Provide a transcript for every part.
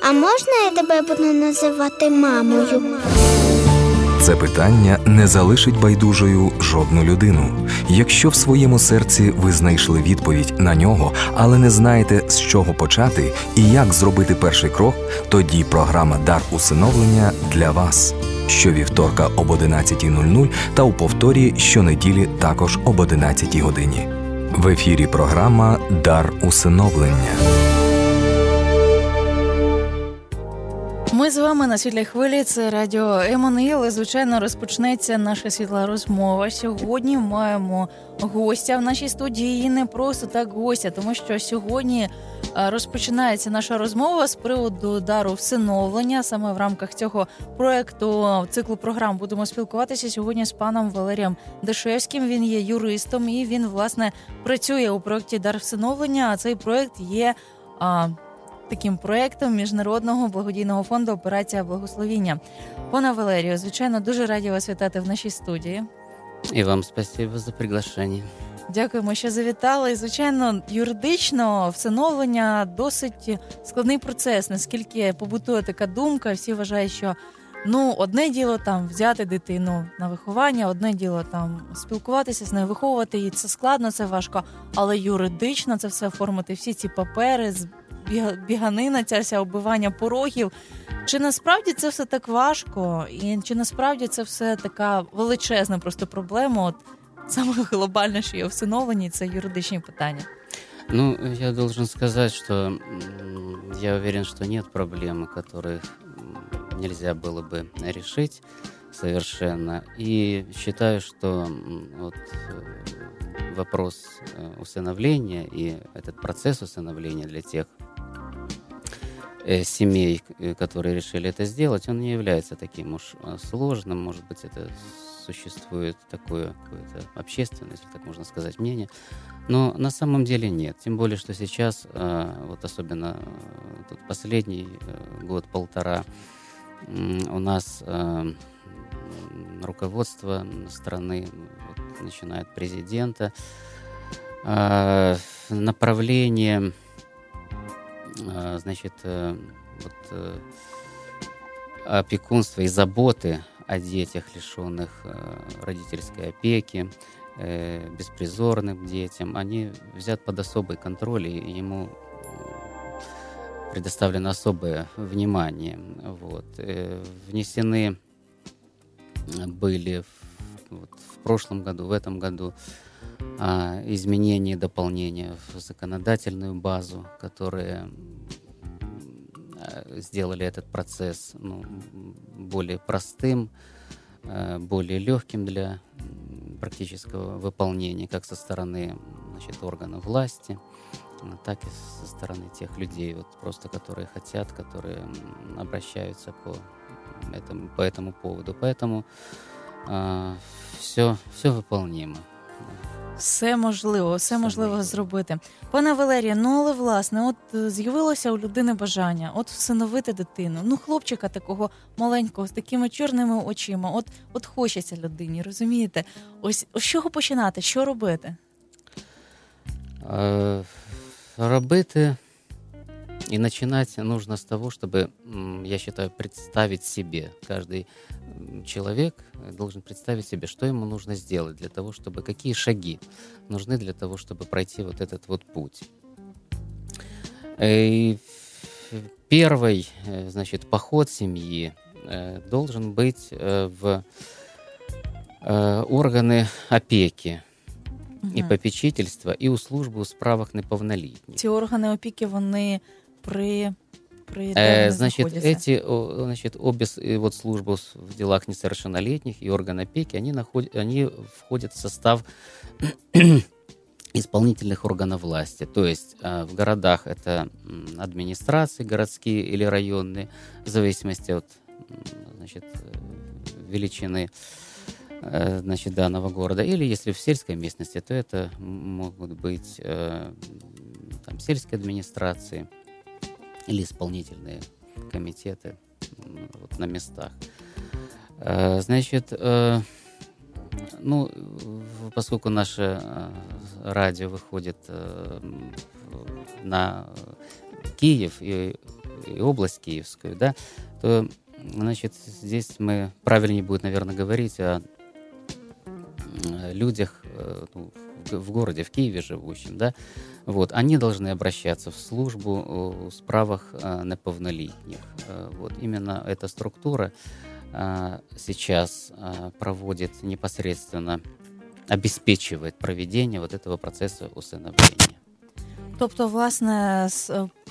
а можна я тебе буду називати мамою? Це питання не залишить байдужою жодну людину. Якщо в своєму серці ви знайшли відповідь на нього, але не знаєте, з чого почати і як зробити перший крок, тоді програма Дар усиновлення для вас. Щовівторка об 11.00 та у повторі щонеділі також об 11 годині. В ефірі програма Дар усиновлення. Ми з вами на світлій хвилі. Це радіо Еммануїл. Звичайно, розпочнеться наша світла розмова. Сьогодні маємо гостя в нашій студії. І не просто так гостя, тому що сьогодні розпочинається наша розмова з приводу дару всиновлення. Саме в рамках цього проекту циклу програм будемо спілкуватися сьогодні з паном Валерієм Дешевським. Він є юристом і він власне працює у проєкті Дар всиновлення. А цей проект є таким проектом міжнародного благодійного фонду Операція Благословіння. Пане Валерію, звичайно, дуже раді вас вітати в нашій студії. І вам спасибо за приглашення. Дякуємо, що завітали. І, звичайно, юридично всиновлення досить складний процес, наскільки побутує така думка, всі вважають, що ну одне діло там взяти дитину на виховання, одне діло там спілкуватися з нею, виховувати її. Це складно, це важко, але юридично це все оформити, всі ці папери, біганина, ця вся оббивання порогів. Чи насправді це все так важко, і чи насправді це все така величезна просто проблема? От саме глобальне, що є всиновлені, це юридичні питання. Ну, я должен сказать, что я уверен, что нет проблем, которых нельзя было бы решить совершенно. И считаю, что вот э, вопрос э, усыновления и этот процесс усыновления для тех, Э, семей, э, которые решили это сделать, он не является таким уж э, сложным. Может быть, это существует такое какое-то общественное, если так можно сказать, мнение. Но на самом деле нет. Тем более, что сейчас, вот особенно тут последний год-полтора, у нас руководство страны, вот, начиная от президента, направление значит, э, вот, э, опекунства и заботы о детях, лишенных э, родительской опеки, беспризорным детям, они взят под особый контроль, и ему предоставлено особое внимание. Вот. Внесены были в, вот, в прошлом году, в этом году а, изменения и дополнения в законодательную базу, которые а, сделали этот процесс ну, более простым, а, более легким для практического выполнения, как со стороны значит, органов власти, так и со стороны тех людей, вот просто которые хотят, которые обращаются по этому, по этому поводу. Поэтому э, все, все выполнимо. Все можливо, все можливо зробити. Пане Валерія, ну але власне, от е, з'явилося у людини бажання, от всиновити дитину. Ну, хлопчика такого маленького з такими чорними очима. От от хочеться людині, розумієте? Ось з чого починати? Що робити? Е, робити и начинать нужно с того, чтобы, я считаю, представить себе каждый человек должен представить себе, что ему нужно сделать для того, чтобы какие шаги нужны для того, чтобы пройти вот этот вот путь. И первый, э, значит, поход семьи э, должен быть э, в органы опеки і попечительства, і у службу у справах неповнолітніх. Ці органи опіки вони при э, значит, эти, значит, обе вот службы в делах несовершеннолетних и орган опеки, они, наход, они входят в состав исполнительных органов власти. То есть э, в городах это администрации городские или районные, в зависимости от значит, величины э, значит, данного города. Или если в сельской местности, то это могут быть э, там, сельские администрации, или исполнительные комитеты вот, на местах. Э, значит, э, ну, поскольку наше э, радио выходит на Киев, и и область Киевскую, да, то, значит, здесь мы правильнее будет, наверное, говорить о людях ну, в городе, в Киеве живущим, да, вот, они должны обращаться в службу о справах э, неповнолетних. Э, вот, именно эта структура сейчас проводит непосредственно, обеспечивает проведение вот этого процесса усыновления. Тобто, власне,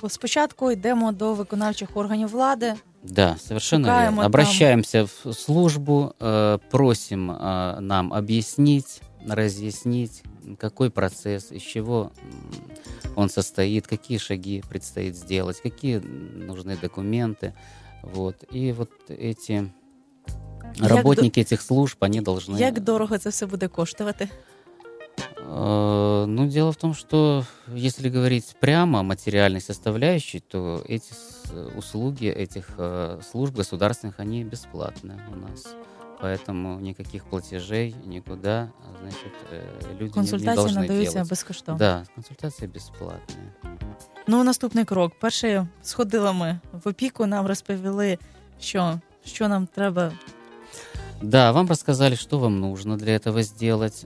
спочатку йдемо до виконавчих органів влади. Да, совершенно верно. Обращаемся в службу, просим нам объяснить, разъяснить, какой процесс, из чего он состоит, какие шаги предстоит сделать, какие нужны документы. Вот. И вот эти работники як этих служб, они должны... Як дорого это все будет коштувати? Э, ну, дело в том, что если говорить прямо о материальной составляющей, то эти услуги этих э, служб государственных, они бесплатные у нас Поэтому никаких платежей никуда, значит, э, люди Консультації не, не должны надаються делать. безкоштовно. Да, консультації безплатні. Ну, наступний крок. Перший сходили ми в опіку, нам розповіли, що, що нам треба. Да, вам рассказали, что вам нужно для этого сделать.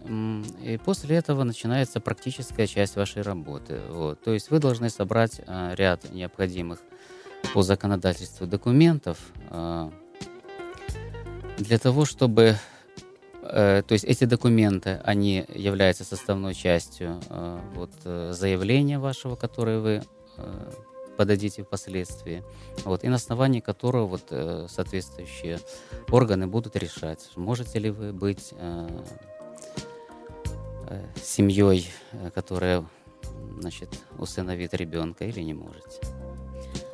И после этого начинается практическая часть вашей работы. Вот. То есть вы должны собрать а, ряд необходимых по законодательству документов, а, для того, чтобы э, то есть эти документы, они являются составной частью э, вот, э, заявления вашего, которое вы подадите впоследствии, вот, и на основании которого вот, соответствующие органы будут решать, можете ли вы быть семьей, которая значит, усыновит ребенка или не можете.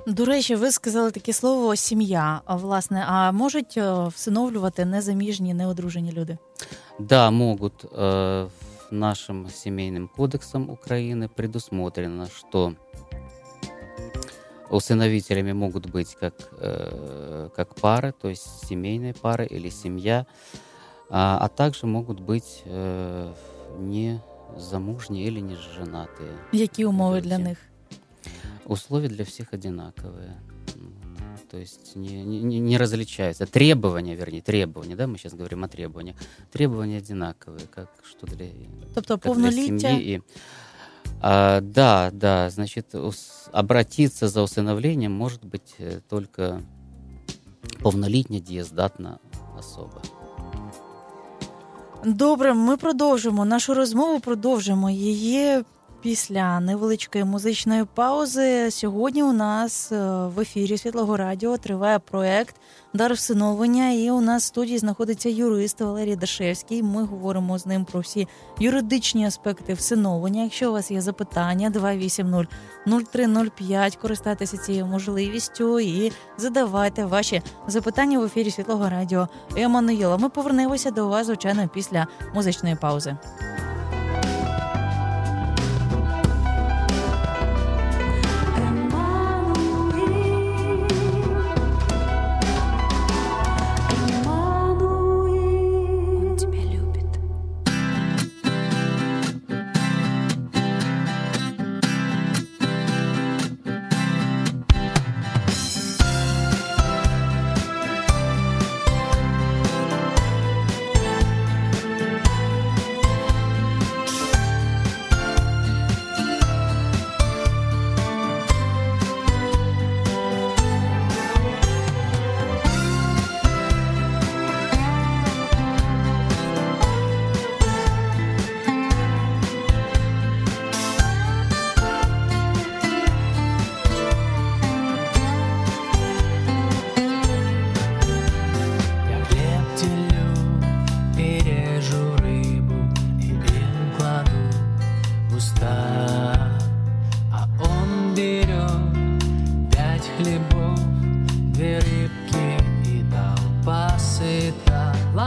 До речі, ви сказали таке слово сім'я. Власне, а можуть всиновлювати незаміжні, неодружені люди? Да, могут. Э, нашим семейным кодексом Украины предусмотрено, что усыновителями могут быть как, э, как пары, то есть семейные пары или семья, а, а также могут быть э, не замужние или не женатые. Які умови для них? Условия для всех одинаковые. То есть не, не, не различаются. Требования, вернее, требования, да, мы сейчас говорим о требованиях. Требования одинаковые, как что для, тобто, как для семьи. И, а, да, да, значит, обратиться за усыновлением может быть э, только повнолітня дієздатна особа. Добре, ми продовжимо нашу розмову. Продовжимо її після невеличкої музичної паузи. Сьогодні у нас е, в ефірі Світлого Радіо триває проект Дар всиновлення. І у нас в студії знаходиться юрист Валерій Дашевський. Ми говоримо з ним про всі юридичні аспекти всиновлення. Якщо у вас є запитання, 280 0305, користайтеся цією можливістю і задавайте ваші запитання в ефірі Світлого Радіо Еммануїла. Ми повернемося до вас, звичайно, після музичної паузи.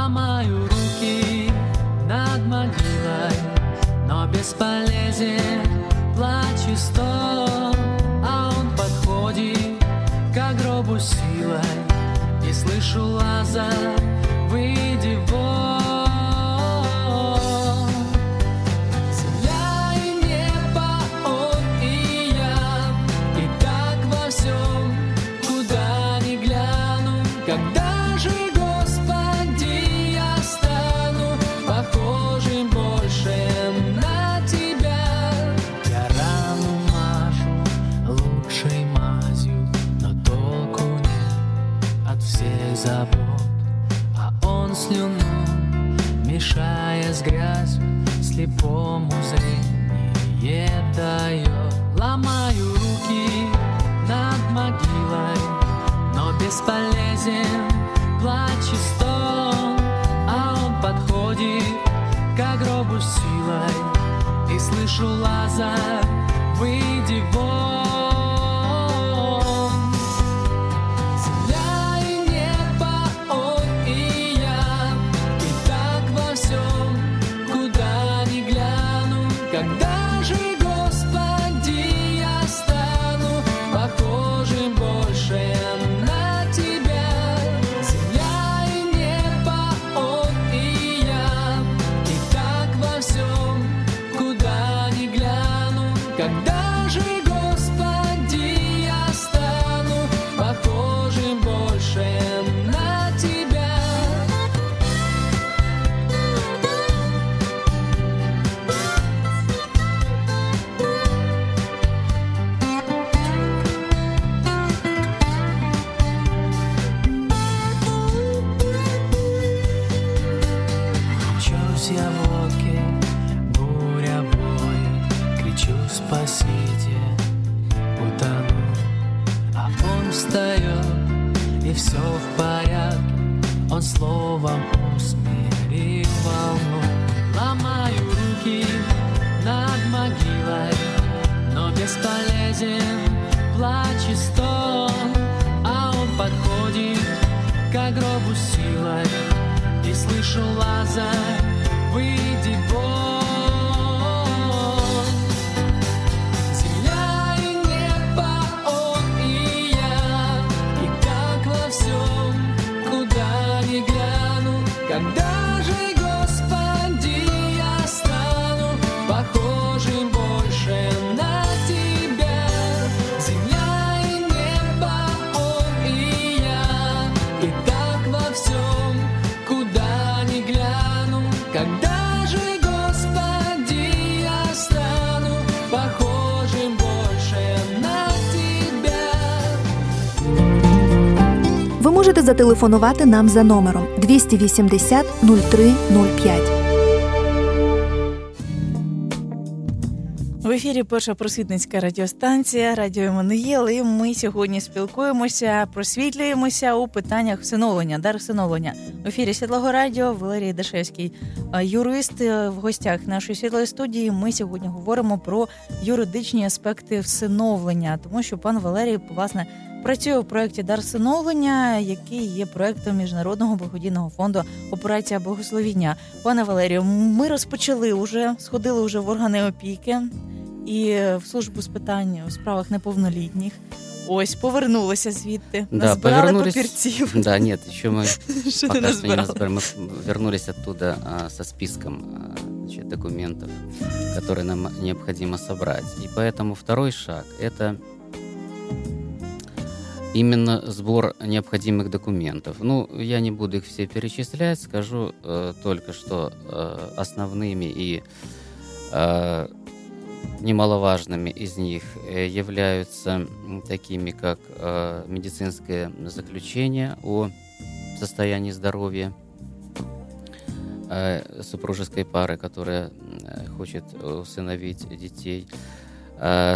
ломаю руки над могилой, но бесполезен плач и стон, а он подходит к гробу силой, и слышу лазарь. Слепому зрение дает. Ломаю руки над могилой, но бесполезен плач и стон, а он подходит к гробу силой, и слышу Лазарь, выйди вон. Когда же, можете зателефонувати нам за номером 280 0305. В ефірі перша просвітницька радіостанція Радіо Еммануїл, і ми сьогодні спілкуємося, просвітлюємося у питаннях всиновлення, дар всиновлення. В ефірі Світлого Радіо Валерій Дашевський, юрист е, в гостях нашої світлої студії. Ми сьогодні говоримо про юридичні аспекти всиновлення, тому що пан Валерій власне працює у проєкті Дар всиновлення, який є проєктом міжнародного благодійного фонду Операція Благословіння. Пане Валерію, ми розпочали уже, сходили вже в органи опіки і в службу з питань у справах неповнолітніх. Ось повернулися звідти. Да, назбирали повернулись. папірців. Да, нет, еще мы Що не пока что не назбирали. разбираем. Мы вернулись оттуда а, со списком а, значит, документов, которые нам необходимо собрать. И поэтому второй шаг – это именно сбор необходимых документов. Ну, я не буду их все перечислять, скажу э, только, что э, основными и э, немаловажными из них э, являются такими, как э, медицинское заключение о состоянии здоровья э, супружеской пары, которая э, хочет усыновить детей,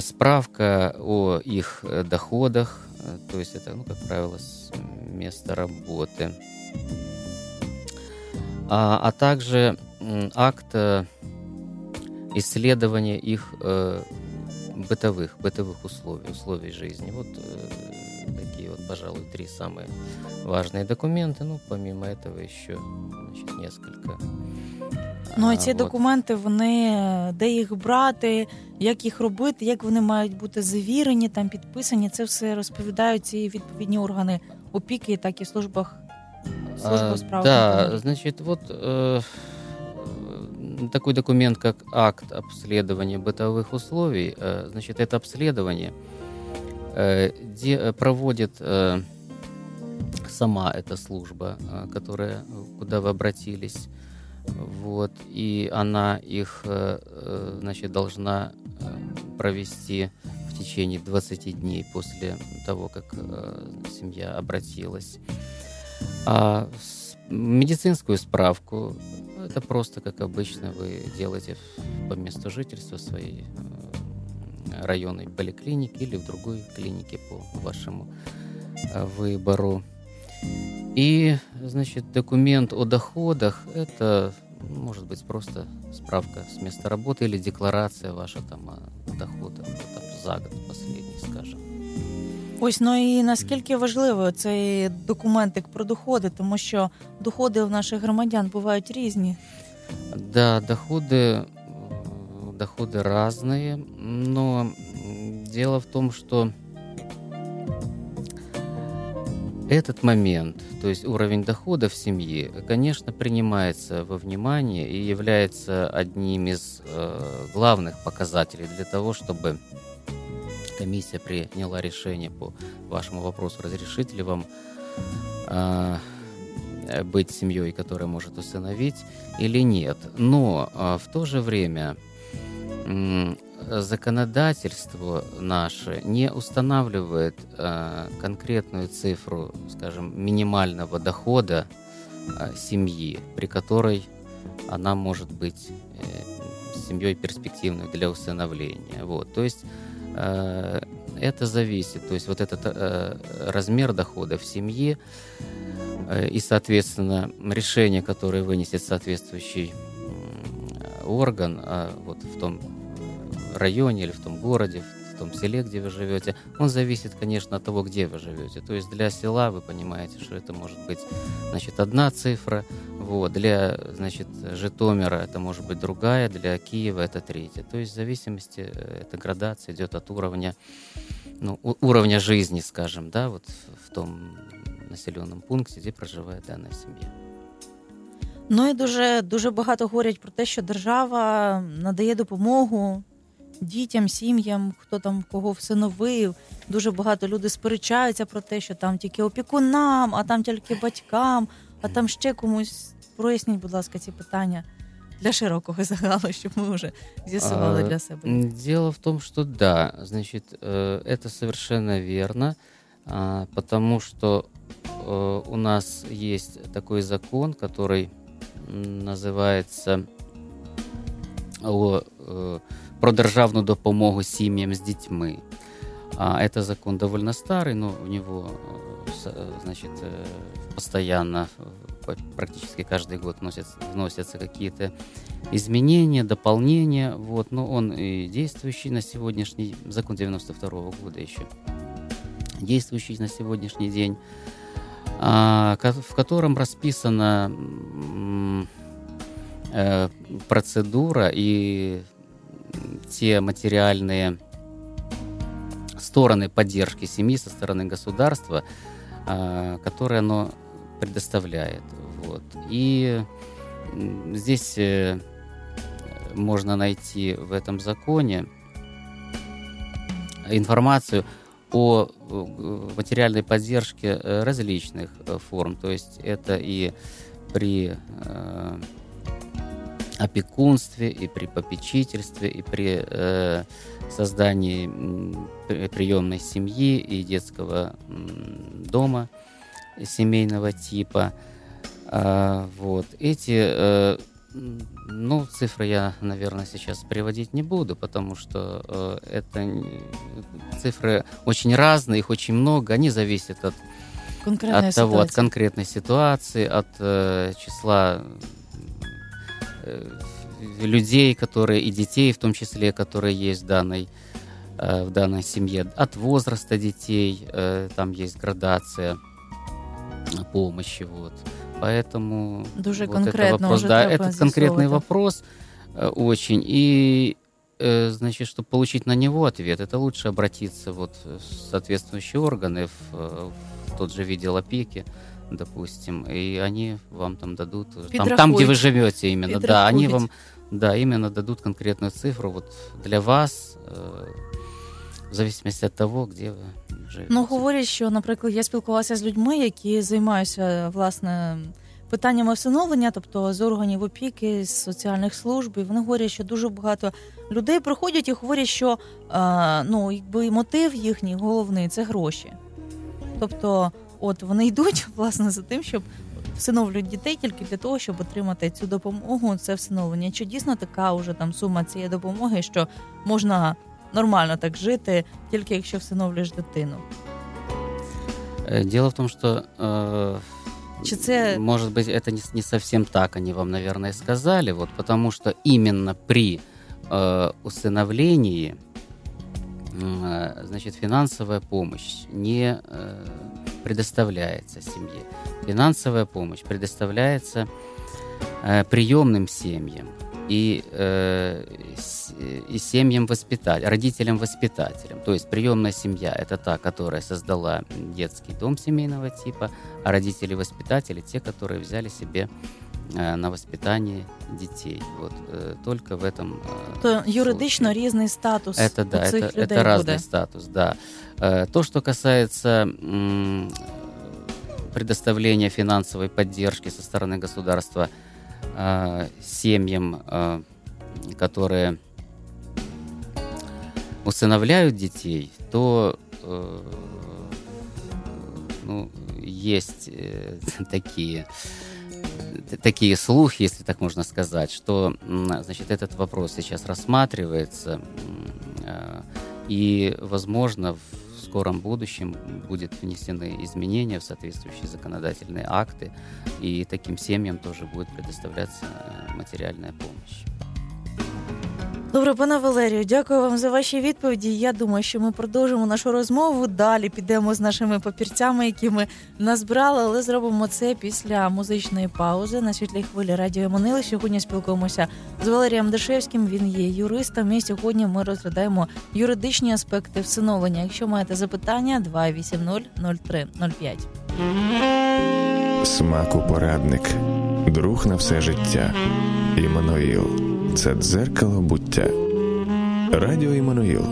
справка о их доходах, то есть это, ну, как правило, с места работы, а, а также акт э, исследования их э, бытовых, бытовых условий, условий жизни. Вот э, такие вот, пожалуй, три самые важные документы. Ну, помимо этого еще значит, несколько. Ну, а А, ці вот. документи, вони е, де їх брати, як їх робити, як вони мають бути завірені, там підписані. Це все розповідають ці відповідні органи опіки, так і в службах служби А, у справах. Да, неповнолітніх. значит, вот э, такой документ, как акт обследования бытовых условий, э, значит, это обследование э, де, э, проводит э, сама эта служба, э, которая, куда вы обратились, вот, и она их, э, э, значит, должна э, провести в течение 20 дней после того, как семья обратилась. А медицинскую справку это просто, как обычно, вы делаете по месту жительства своей районной поликлинике или в другой клинике по вашему выбору. И, значит, документ о доходах – это может быть просто справка с места работы или декларация ваша там о доходах ну, там, за год последний, скажем. Ось ну і наскільки важливо цей документик про доходи, тому що доходи в наших громадян бувають різні. Да, доходы, э, доходы разные, но м, дело в том, что этот момент, то есть уровень дохода в семье, конечно, принимается во внимание и является одним из э, главных показателей для того, чтобы комиссия приняла решение по вашему вопросу, разрешить ли вам э, быть семьей, которая может усыновить или нет. Но а, в то же время законодательство наше не устанавливает а, конкретную цифру, скажем, минимального дохода а, семьи, при которой она может быть э, семьей перспективной для усыновления. Вот. То есть э, это зависит, то есть вот этот э, размер дохода в семье э, и, соответственно, решение, которое вынесет соответствующий орган а, вот в том районе или в том городе, в том селе, где вы живете, он зависит, конечно, от того, где вы живете. То есть для села вы понимаете, что это может быть, значит, одна цифра, вот, для, значит, Житомира это может быть другая, для Киева это третья. То есть в зависимости, э, эта градация идет от уровня, ну, уровня жизни, скажем, да, вот в том населенном пункте, где проживает данная семья. Ну і дуже дуже багато говорять про те, що держава надає допомогу дітям, сім'ям, хто там кого всиновив. Дуже багато людей сперечаються про те, що там тільки опікунам, а там тільки батькам, а там ще комусь. Проясніть, будь ласка, ці питання для широкого загалу, щоб ми вже з'ясували А, для себе. м, Дело в том, что да, значит, э, это совершенно верно, а, потому что э, у нас есть такой закон, который м, називається о, е, про державну допомогу сім'ям з дітьми. А, это закон довольно старый, но в него э, значит, э, постоянно, э, практически каждый год вносятся, вносятся какие-то изменения, дополнения. Вот, но он и действующий на сегодняшний закон 92 года еще действующий на сегодняшний день, а, в котором расписана процедура и те материальные стороны поддержки семьи со стороны государства, а, которые оно предоставляет. Вот. И здесь э, можно найти в этом законе информацию о материальной поддержке э, различных э, форм. То есть это и при опекунстве, и при попечительстве, и при э, создании приемной семьи и детского дома семейного типа. А, вот. Эти, э, ну, цифры я, наверное, сейчас приводить не буду, потому что э, это цифры очень разные, их очень много, они зависят от от того, от ситуація. конкретной ситуации, от э, числа людей, которые и детей, в том числе, которые есть в данной э, в данной семье, от возраста детей, э, там есть градация помощи, вот. Поэтому Дуже вот это вопрос, да, этот конкретный вопрос э, очень. И э, значит, чтобы получить на него ответ, это лучше обратиться вот в соответствующие органы, в, э, в тот же видел опеки, допустим, и они вам там дадут, э, там, там где вы Підрахують. живете именно, да, они Підрахують. вам, да, именно дадут конкретную цифру вот для вас, э, в зависимости от того, где вы живете. Ну, говорять, що, наприклад, я спілкувалася з людьми, які займаються власне питаннями всиновлення, тобто з органів опіки, з соціальних служб. І вони говорять, що дуже багато людей приходять і говорять, що е, ну, якби мотив їхній головний це гроші. Тобто, от вони йдуть власне за тим, щоб всиновлюють дітей тільки для того, щоб отримати цю допомогу. Це всиновлення. Чи дійсно така уже там сума цієї допомоги, що можна нормально так жити, тільки якщо всиновлюєш дитину? Э, Дело в том, что, э, Чи це может быть, это не, с- не совсем так они вам, наверное, сказали, вот, потому что именно при э, усыновлении, м, э, значит, финансовая помощь не э, предоставляется семье. Финансовая помощь предоставляется э, приемным семьям и, э, и семьям воспитателям, родителям-воспитателям. То есть приемная семья – это та, которая создала детский дом семейного типа, а родители-воспитатели – те, которые взяли себе э, на воспитание детей. Вот э, только в этом э, то юридично різний статус Это да, у цих это, людей это разный буде? статус, да. Э, То, что касается предоставления финансовой поддержки со стороны государства э, семьям, э, которые усыновляют детей, то э, ну, есть э, такие такие слухи, если так можно сказать, что значит, этот вопрос сейчас рассматривается, э, и, возможно, в скором будущем будут внесены изменения в соответствующие законодательные акты, и таким семьям тоже будет предоставляться э, материальная помощь. Добре, пане Валерію, дякую вам за ваші відповіді. Я думаю, що ми продовжимо нашу розмову. Далі підемо з нашими папірцями, які ми назбирали, але зробимо це після музичної паузи на світлій хвилі радіо Емонили. Сьогодні спілкуємося з Валерієм Дашевським. Він є юристом. І сьогодні ми розглядаємо юридичні аспекти всиновлення. Якщо маєте запитання, 280-0305. Смаку порадник, друг на все життя. Іммануїл це дзеркало буття. Радіо Іммануїл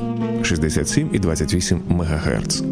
67 і 28 МГц.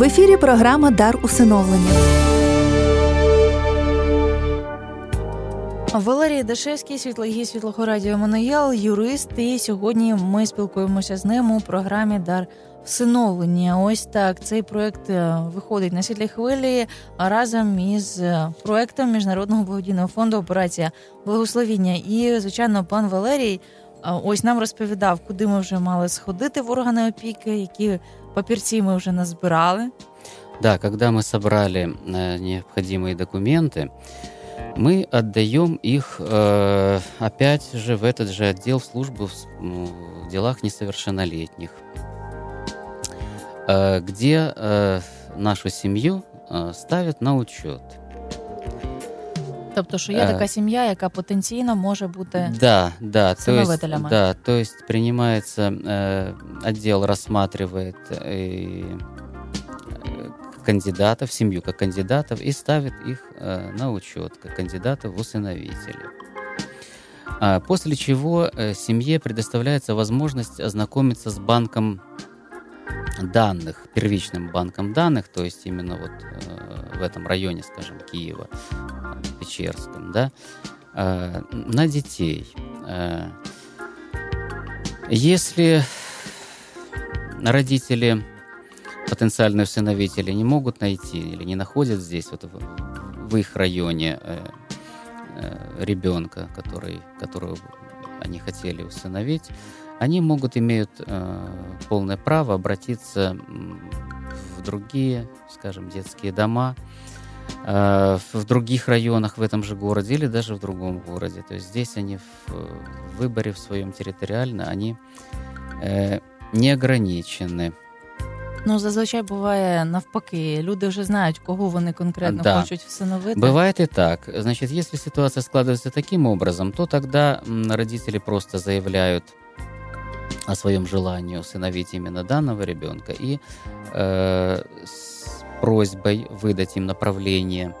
В ефірі програма Дар усиновлення. Валерій Дашевський, світлогій світлого радіо Моноял, юрист. І сьогодні ми спілкуємося з ним у програмі Дар всиновлення. Ось так цей проект е, виходить на світлі хвилі разом із е, проектом міжнародного благодійного фонду Операція Благословіння. І звичайно, пан Валерій е, ось нам розповідав, куди ми вже мали сходити в органи опіки, які папірці ми вже назбирали. Да, когда мы собрали э, необходимые документы, мы отдаем их э, опять же в этот же отдел в службу в, ну, в делах несовершеннолетних, э, где э, нашу семью э, ставят на учет. Тобто, що є Е. така сім'я, яка потенційно може бути Да, да, то есть, Усыновителями. да, то есть принимается, э, отдел рассматривает э, э, кандидатов, семью как кандидатов и ставит их э, на учет как кандидатов в усыновители. А, После чего э, семье предоставляется возможность ознакомиться с банком данных, первичным банком данных, то есть именно вот э, в этом районе, скажем, Киева, Печерском, да, э, на детей. Э, Если родители, потенциальные усыновители, не могут найти или не находят здесь, вот в, в их районе, э, э, ребенка, который, которого они хотели усыновить, они могут, имеют э, полное право обратиться в другие, скажем, детские дома, э, в других районах в этом же городе или даже в другом городе. То есть здесь они в, в выборе в своем территориально, они э, не ограничены. Ну, зазвичай буває навпаки. Люди вже знають, кого вони конкретно Да. хочуть всиновити. Бывает и так. Значит, если ситуация складывается таким образом, то тогда родители просто заявляют о своем желании усыновить именно данного ребенка и э, с просьбой выдать им направление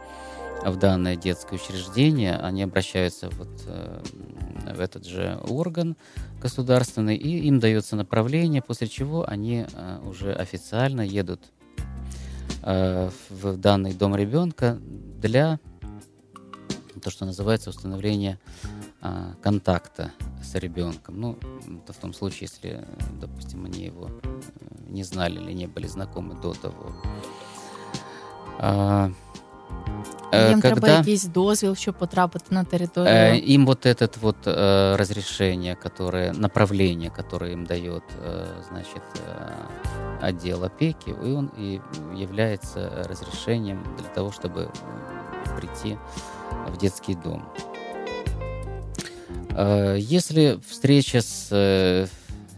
в данное детское учреждение, они обращаются вот э, в этот же орган государственный, и им дается направление, после чего они э, уже официально едут э, в данный дом ребенка для то, что называется установление а, контакта с ребенком. Ну, это в том случае, если, допустим, они его э, не знали или не были знакомы до того. А, э, Їм треба когда- якийсь дозвіл, щоб потрапити на територію. Э, Им вот этот вот э, разрешение, которое, направление, которое им дает, э, значит, э, отдел опеки, и он и является разрешением для того, чтобы э, прийти в детский дом. Э, Если встреча с э,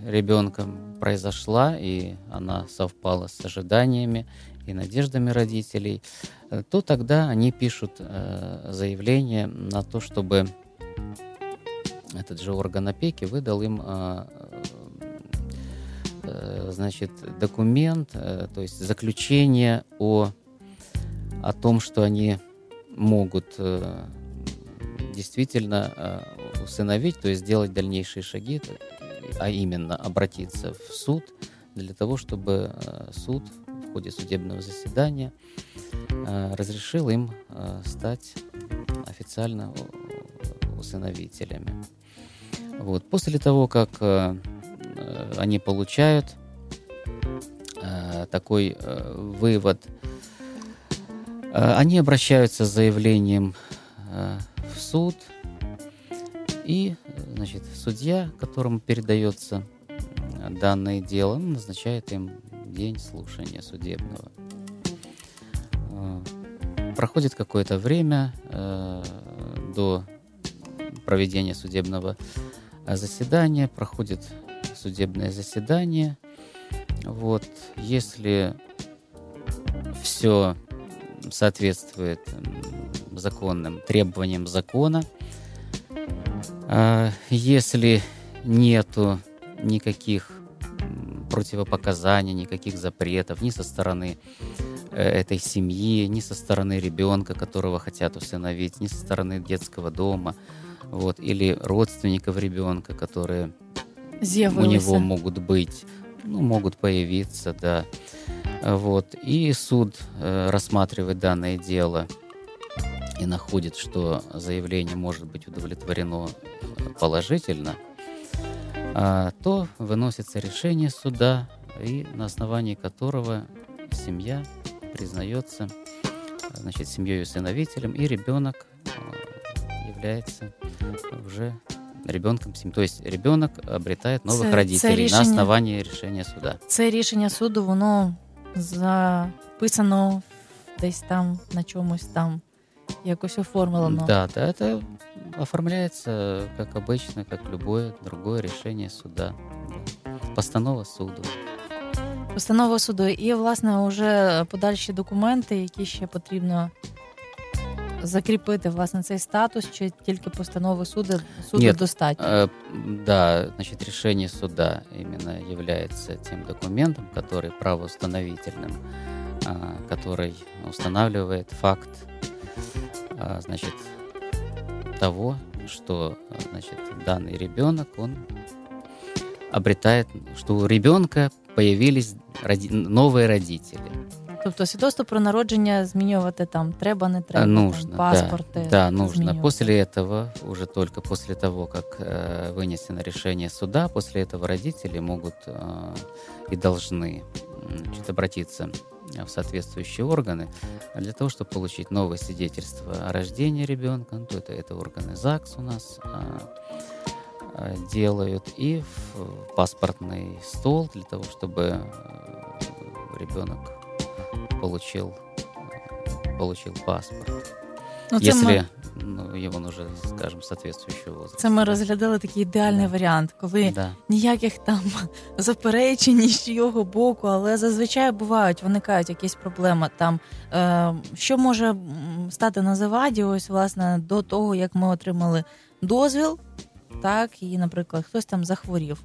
ребенком произошла, и она совпала с ожиданиями и надеждами родителей, э, то тогда они пишут заявление на то, чтобы этот же орган опеки выдал им значит, документ, то есть заключение о, о том, что они могут действительно усыновить, то есть сделать дальнейшие шаги, т- а именно обратиться в суд для того, чтобы э, суд в ходе судебного заседания э, разрешил им э, стать официально усыновителями. Вот. После того, как э, э, они получают э, такой э, вывод, э, они обращаются с заявлением э, в суд, и, значит, судья, которому передается э, данное дело, назначает им день слушания судебного. Э, Проходит какое-то время э, до проведения судебного заседания, проходит судебное заседание. Вот, если все соответствует законным требованиям закона, если нету никаких противопоказаний, никаких запретов ни со стороны э, этой семьи, ни со стороны ребенка, которого хотят усыновить, ни со стороны детского дома, вот, или родственников ребенка, которые у З'явилися. него могут быть, ну, могут появиться, да. Вот. И суд э, рассматривает данное дело и находит, что заявление может быть удовлетворено э, положительно, а, то выносится решение суда, и на основании которого семья признается значит, семьей-усыновителем, и ребенок э, является уже ребенком семьи. То есть ребенок обретает новых Це- це родителей рішення- на основании решения суда. Це рішення суду, воно записано десь там на чомусь там, якось оформлено. Да, да, это оформляется как обычно, как любое другое решение суда. Да. Постанова суду. Постанова суду. І, власне, вже подальші документи, які ще потрібно закріпити власне цей статус, чи тільки постанови суду, суду Ні, достатньо. Э, Да, значит, решение суда именно является тем документом, который правоустановительным, а, который устанавливает факт, а, значит, того, что, а, значит, данный ребенок, он обретает, что у ребенка появились роди- новые родители. Тобто свідоцтво про народження змінювати там треба, не треба, А, нужно, там, паспорти. да, да, нужно. змінювати. После этого, уже только после того, как э, вынесено решение суда, после этого родители могут э, и должны м, значит, обратиться в соответствующие органы для того, чтобы получить новое свидетельство о рождении ребенка. Ну, то это, это органы ЗАГС у нас а, а, делают, и в паспортный стол для того, чтобы э, ребенок получил, э, получил паспорт. Ну, це, Если ми, ну, его уже, скажем, соответствующего возраста. це ми розглядали такий ідеальний Да. варіант, коли Да. ніяких там заперечень з чийого боку, але зазвичай бувають, виникають якісь проблеми. Там е, що може стати на заваді, ось власне до того, як ми отримали дозвіл, так і, наприклад, хтось там захворів,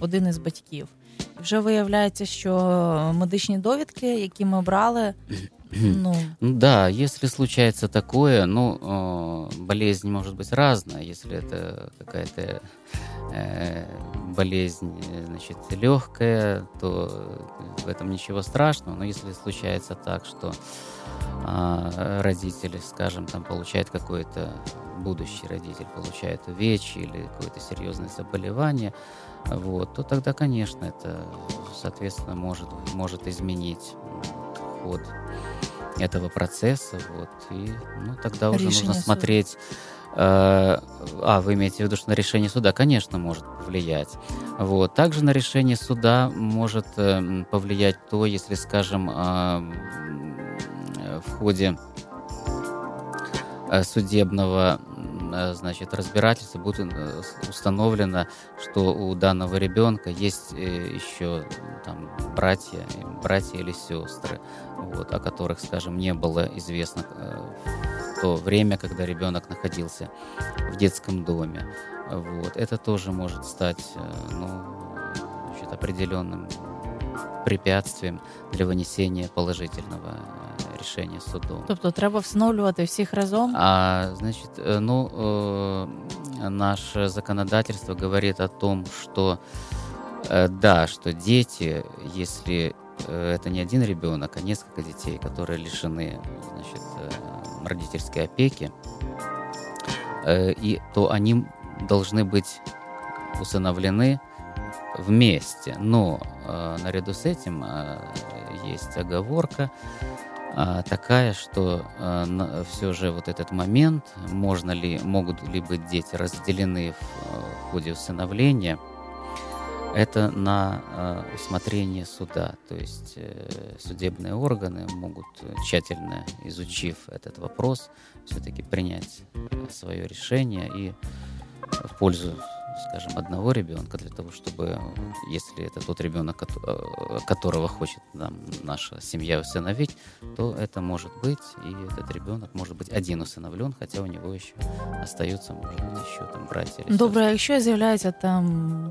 один із батьків. Вже виявляється, що медичні довідки, які ми брали, ну Ну да, если случается такое, ну, э, болезнь может быть разная. Если это какая-то э, болезнь, э, значит, легкая, то в этом ничего страшного. Но если случается так, что а, родители, скажем, там получает какой-то будущий родитель получает увечье или какое-то серьезное заболевание, вот, то тогда, конечно, это, соответственно, может, может изменить ход этого процесса, вот, и, ну, тогда уже Решение нужно суда. смотреть, э, а, вы имеете в виду, что на решение суда, конечно, может повлиять, вот, также на решение суда может э, повлиять то, если, скажем, м, э, в ходе э, судебного э, значит, разбирательства будет э, установлено, что у данного ребенка есть э, еще там братья, э, братья или сестры, вот, о которых, скажем, не было известно э, в то время, когда ребенок находился в детском доме. Вот. Это тоже может стать э, ну, значит, определенным препятствием для вынесения положительного э, решения судом. тобто треба встановлювати всіх разом. А, значит, ну, наше законодательство говорит о том, что э, да, что дети, если э, это не один ребенок, а несколько детей, которые лишены, значит, родительской опеки, и то они должны быть усыновлены вместе. Но э, наряду с этим э, есть оговорка а, такая, что все же вот этот момент, можно ли, могут ли быть дети разделены в, э, в ходе усыновления, это на э, усмотрение суда. То есть э, судебные органы могут, э, тщательно изучив этот вопрос, все-таки принять свое решение и в пользу, скажем, одного ребенка для того, чтобы, если это тот ребенок, кото- э, которого хочет нам наша семья усыновить, то это может быть, и этот ребенок может быть один усыновлен, хотя у него еще остается, может быть, еще там братья или Добре, а сестры. якщо з'являються там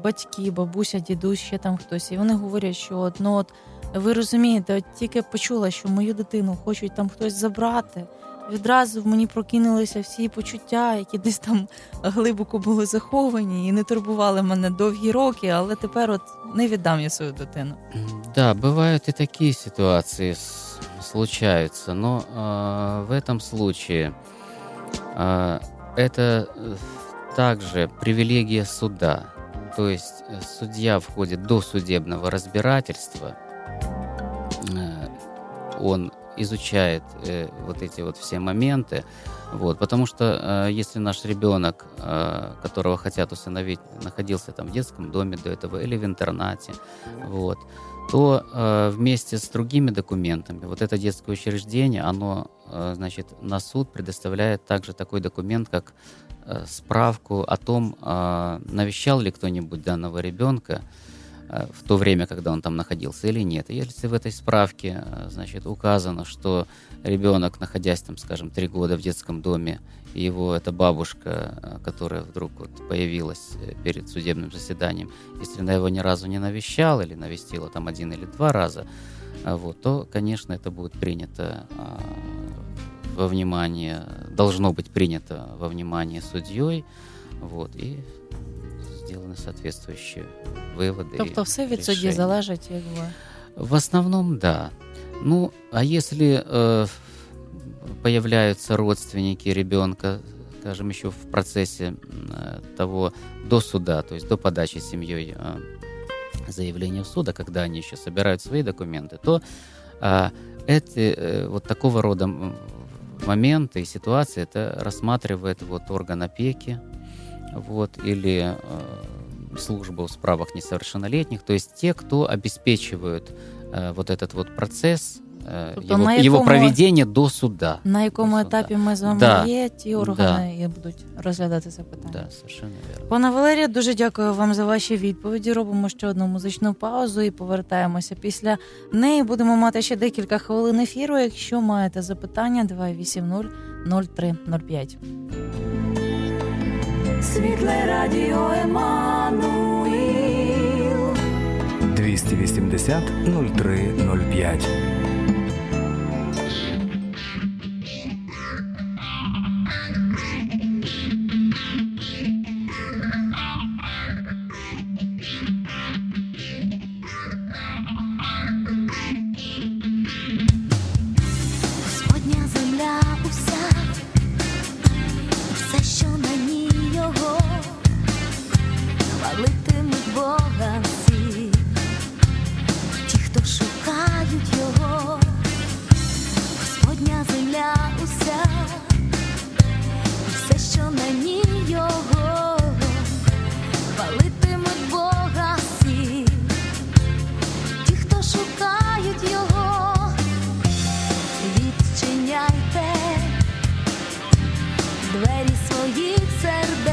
батьки, бабуся, дідусь, ще там хтось, і вони говорять, що от, ну от ви розумієте, от тільки почула, що мою дитину хочуть там хтось забрати. відразу в мені прокинулися всі почуття, які десь там глибоко були заховані і не турбували мене довгі роки, але тепер от не віддам я свою дитину. М, Да, бывают и такие ситуации с- случаются, но а, в этом случае а, это э, также привилегия суда. То есть э, судья входит до судебного разбирательства, э, он изучает э, вот эти вот все моменты, вот, потому что э, если наш ребенок, э, которого хотят усыновить, находился там в детском доме до этого или в интернате, вот, то э, вместе с другими документами вот это детское учреждение, оно, э, значит, на суд предоставляет также такой документ, как э, справку о том, э, навещал ли кто-нибудь данного ребенка в то время, когда он там находился или нет. И если в этой справке, э, значит, указано, что ребенок, находясь там, скажем, три года в детском доме, его эта бабушка, э, которая вдруг вот появилась э, перед судебным заседанием, если она его ни разу не навещала или навестила там один или два раза, вот, то, конечно, это будет принято во внимание, должно быть принято во внимание судьей, вот, и сделаны соответствующие выводы. Тобто все від судді залежить, якби. В основном, да. Ну, а если э, появляются родственники ребенка, скажем, еще в процессе э, того до суда, то есть до подачи семьей э, заявления в суд, а когда они еще собирают свои документы, то э, эти э, вот такого рода моменты и ситуации это рассматривает вот орган опеки, вот, или э, служба в справах несовершеннолетних, то есть те, кто обеспечивают э, вот этот вот процесс, э, Тобто его, на его якому- проведение до суда. На якому До етапі суда. ми з вами Да. є, ті органи і будуть розглядати це питання. Да, совершенно верно. Пане Валерію, дуже дякую вам за ваші відповіді. Робимо ще одну музичну паузу і повертаємося. Після неї будемо мати ще декілька хвилин ефіру. Якщо маєте запитання, 280 0305. світле радіо Емануїл 280 03 земля уся, все, що на ній його, хвалитимуть Бога всі, ті, хто шукають його, відчиняйте двері своїх сердець.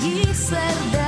твоїх сердець,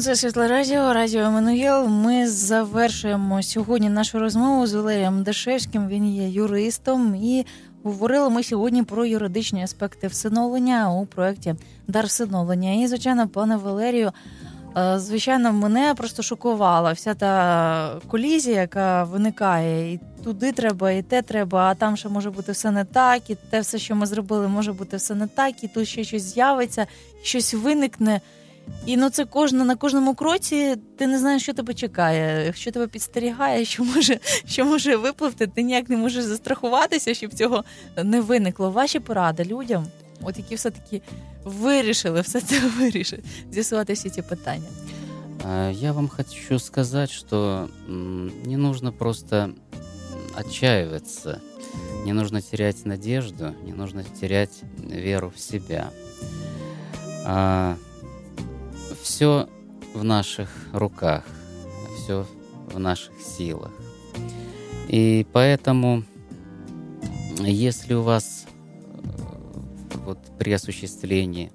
Це світле радіо, радіо Еммануєл. Ми завершуємо сьогодні нашу розмову з Валерієм Дашевським. Він є юристом, і говорили ми сьогодні про юридичні аспекти всиновлення у проєкті Дар всиновлення. І, звичайно, пане Валерію, е, звичайно, мене просто шокувала вся та колізія, яка виникає. І туди треба, і те треба, а там ще може бути все не так, і те все, що ми зробили, може бути все не так, і тут ще щось з'явиться, щось виникне. І ну це кожна на кожному кроці ти не знаєш, що тебе чекає, що тебе підстерігає, що може, що може випливти, ти ніяк не можеш застрахуватися, щоб цього не виникло. Ваші поради людям, от які все-таки вирішили все це вирішити, з'ясувати всі ці питання. Я вам хочу сказать, что не нужно просто отчаиваться, не нужно терять надежду, не нужно терять веру в себя. Все в наших руках, все в наших силах. И поэтому, если у вас э, вот при осуществлении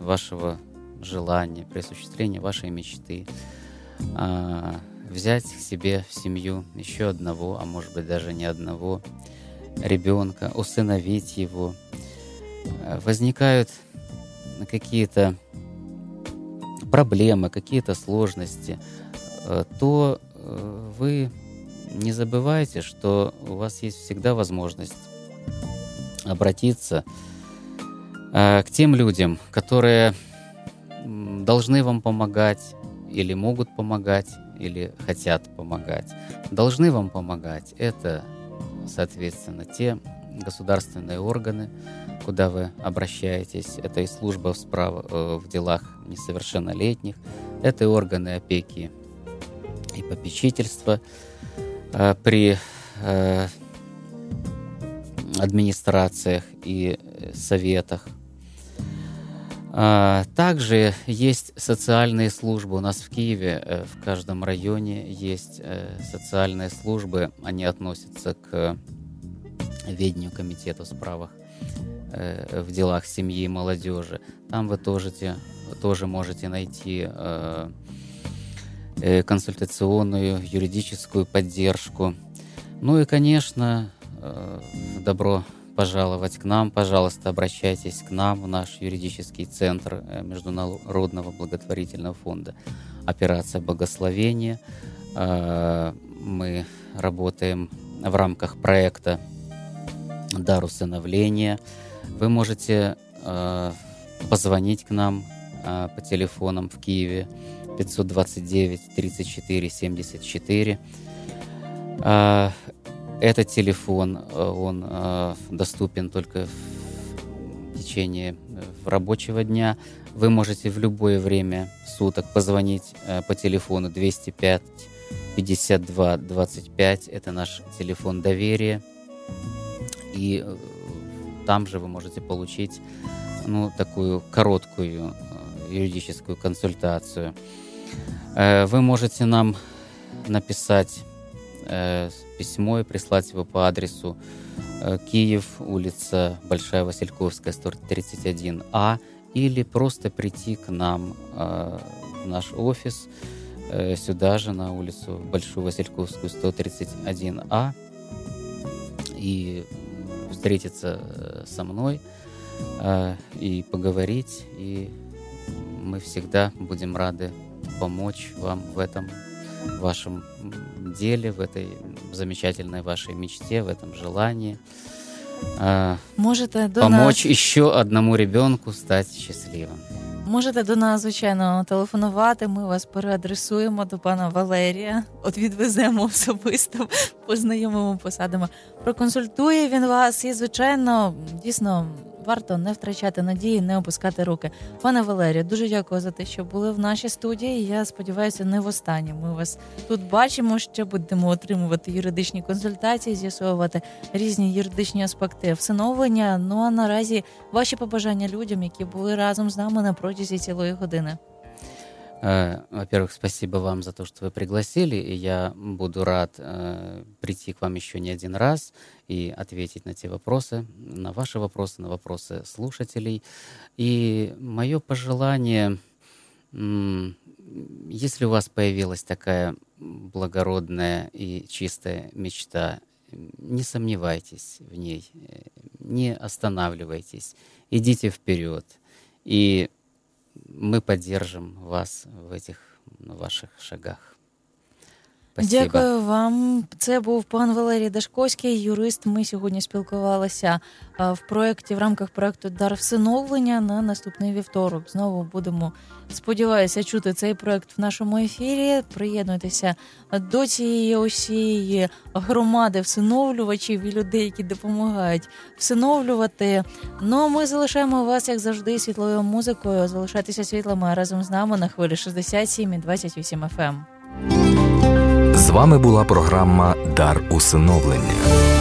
вашего желания, при осуществлении вашей мечты, а, взять к себе в семью еще одного, а может быть даже не одного ребенка, усыновить его, э, возникают какие-то проблемы, какие-то сложности, э, то э, вы не забывайте, что у вас есть всегда возможность обратиться э, к тем людям, которые должны вам помогать или могут помогать, или хотят помогать. Должны вам помогать. Это, соответственно, те государственные органы, куда вы обращаетесь. Это и служба в, справ... э, в делах несовершеннолетних, это и органы опеки и попечительства э, при э, администрациях и советах. А, Также есть социальные службы. У нас в Киеве в каждом районе есть социальные службы. Они относятся к ведению комитета в справах э, в делах семьи и молодежи. Там вы тоже, те- тоже можете найти э, э, консультационную, юридическую поддержку. Ну и, конечно, добро пожаловать к нам. Пожалуйста, обращайтесь к нам в наш юридический центр Международного благотворительного фонда «Операция благословения». Э, Мы работаем в рамках проекта «Дар усыновления». Вы можете э, позвонить к нам э, по телефонам в Киеве 529 34 74. А, Этот телефон, э, он э, доступен только в течение э, рабочего дня. Вы можете в любое время суток позвонить э, по телефону 205 52 25. Это наш телефон доверия. И э, там же вы можете получить ну, такую короткую э, юридическую консультацию. Э, Вы можете нам написать э, письмо и прислать его по адресу Киев, улица Большая Васильковская, 131А, или просто прийти к нам в наш офис, сюда же, на улицу Большую Васильковскую, 131А, и встретиться э, со мной э, и поговорить, и мы всегда будем рады помочь вам в этом вашем деле, в этой замечательной вашей мечте, в этом желании э, Можете до помочь нас еще одному ребенку стать счастливым. Можете до нас, звичайно, телефонувати. Ми вас переадресуємо до пана Валерія. От відвеземо особисто, познайомимо, посадимо. Проконсультує він вас, і звичайно, дійсно. Варто не втрачати надії, не опускати руки. Пане Валерію, дуже дякую за те, що були в нашій студії. Я сподіваюся, не в останнє. Ми вас тут бачимо. Ще будемо отримувати юридичні консультації, з'ясовувати різні юридичні аспекти всиновлення. Ну а наразі ваші побажання людям, які були разом з нами на протязі цілої години. Э, Во-первых, спасибо вам за то, что вы пригласили, и я буду рад э, прийти к вам еще не один раз и ответить на те вопросы, на ваши вопросы, на вопросы слушателей. И мое пожелание, если у вас появилась такая благородная и чистая мечта, не сомневайтесь в ней, э, не останавливайтесь, идите вперед. И мы поддержим вас в этих ваших шагах. Спасибо. Дякую вам. Це був пан Валерій Дашковський, юрист. Ми сьогодні спілкувалися в проєкті в рамках проєкту Дар всиновлення на наступний вівторок. Знову будемо сподіваюся чути цей проєкт в нашому ефірі. Приєднуйтеся до цієї усієї громади всиновлювачів і людей, які допомагають всиновлювати. Ну а ми залишаємо вас, як завжди, світлою музикою. Залишайтеся світлими разом з нами на хвилі 67 і 28 FM. З вами була програма Дар усиновлення.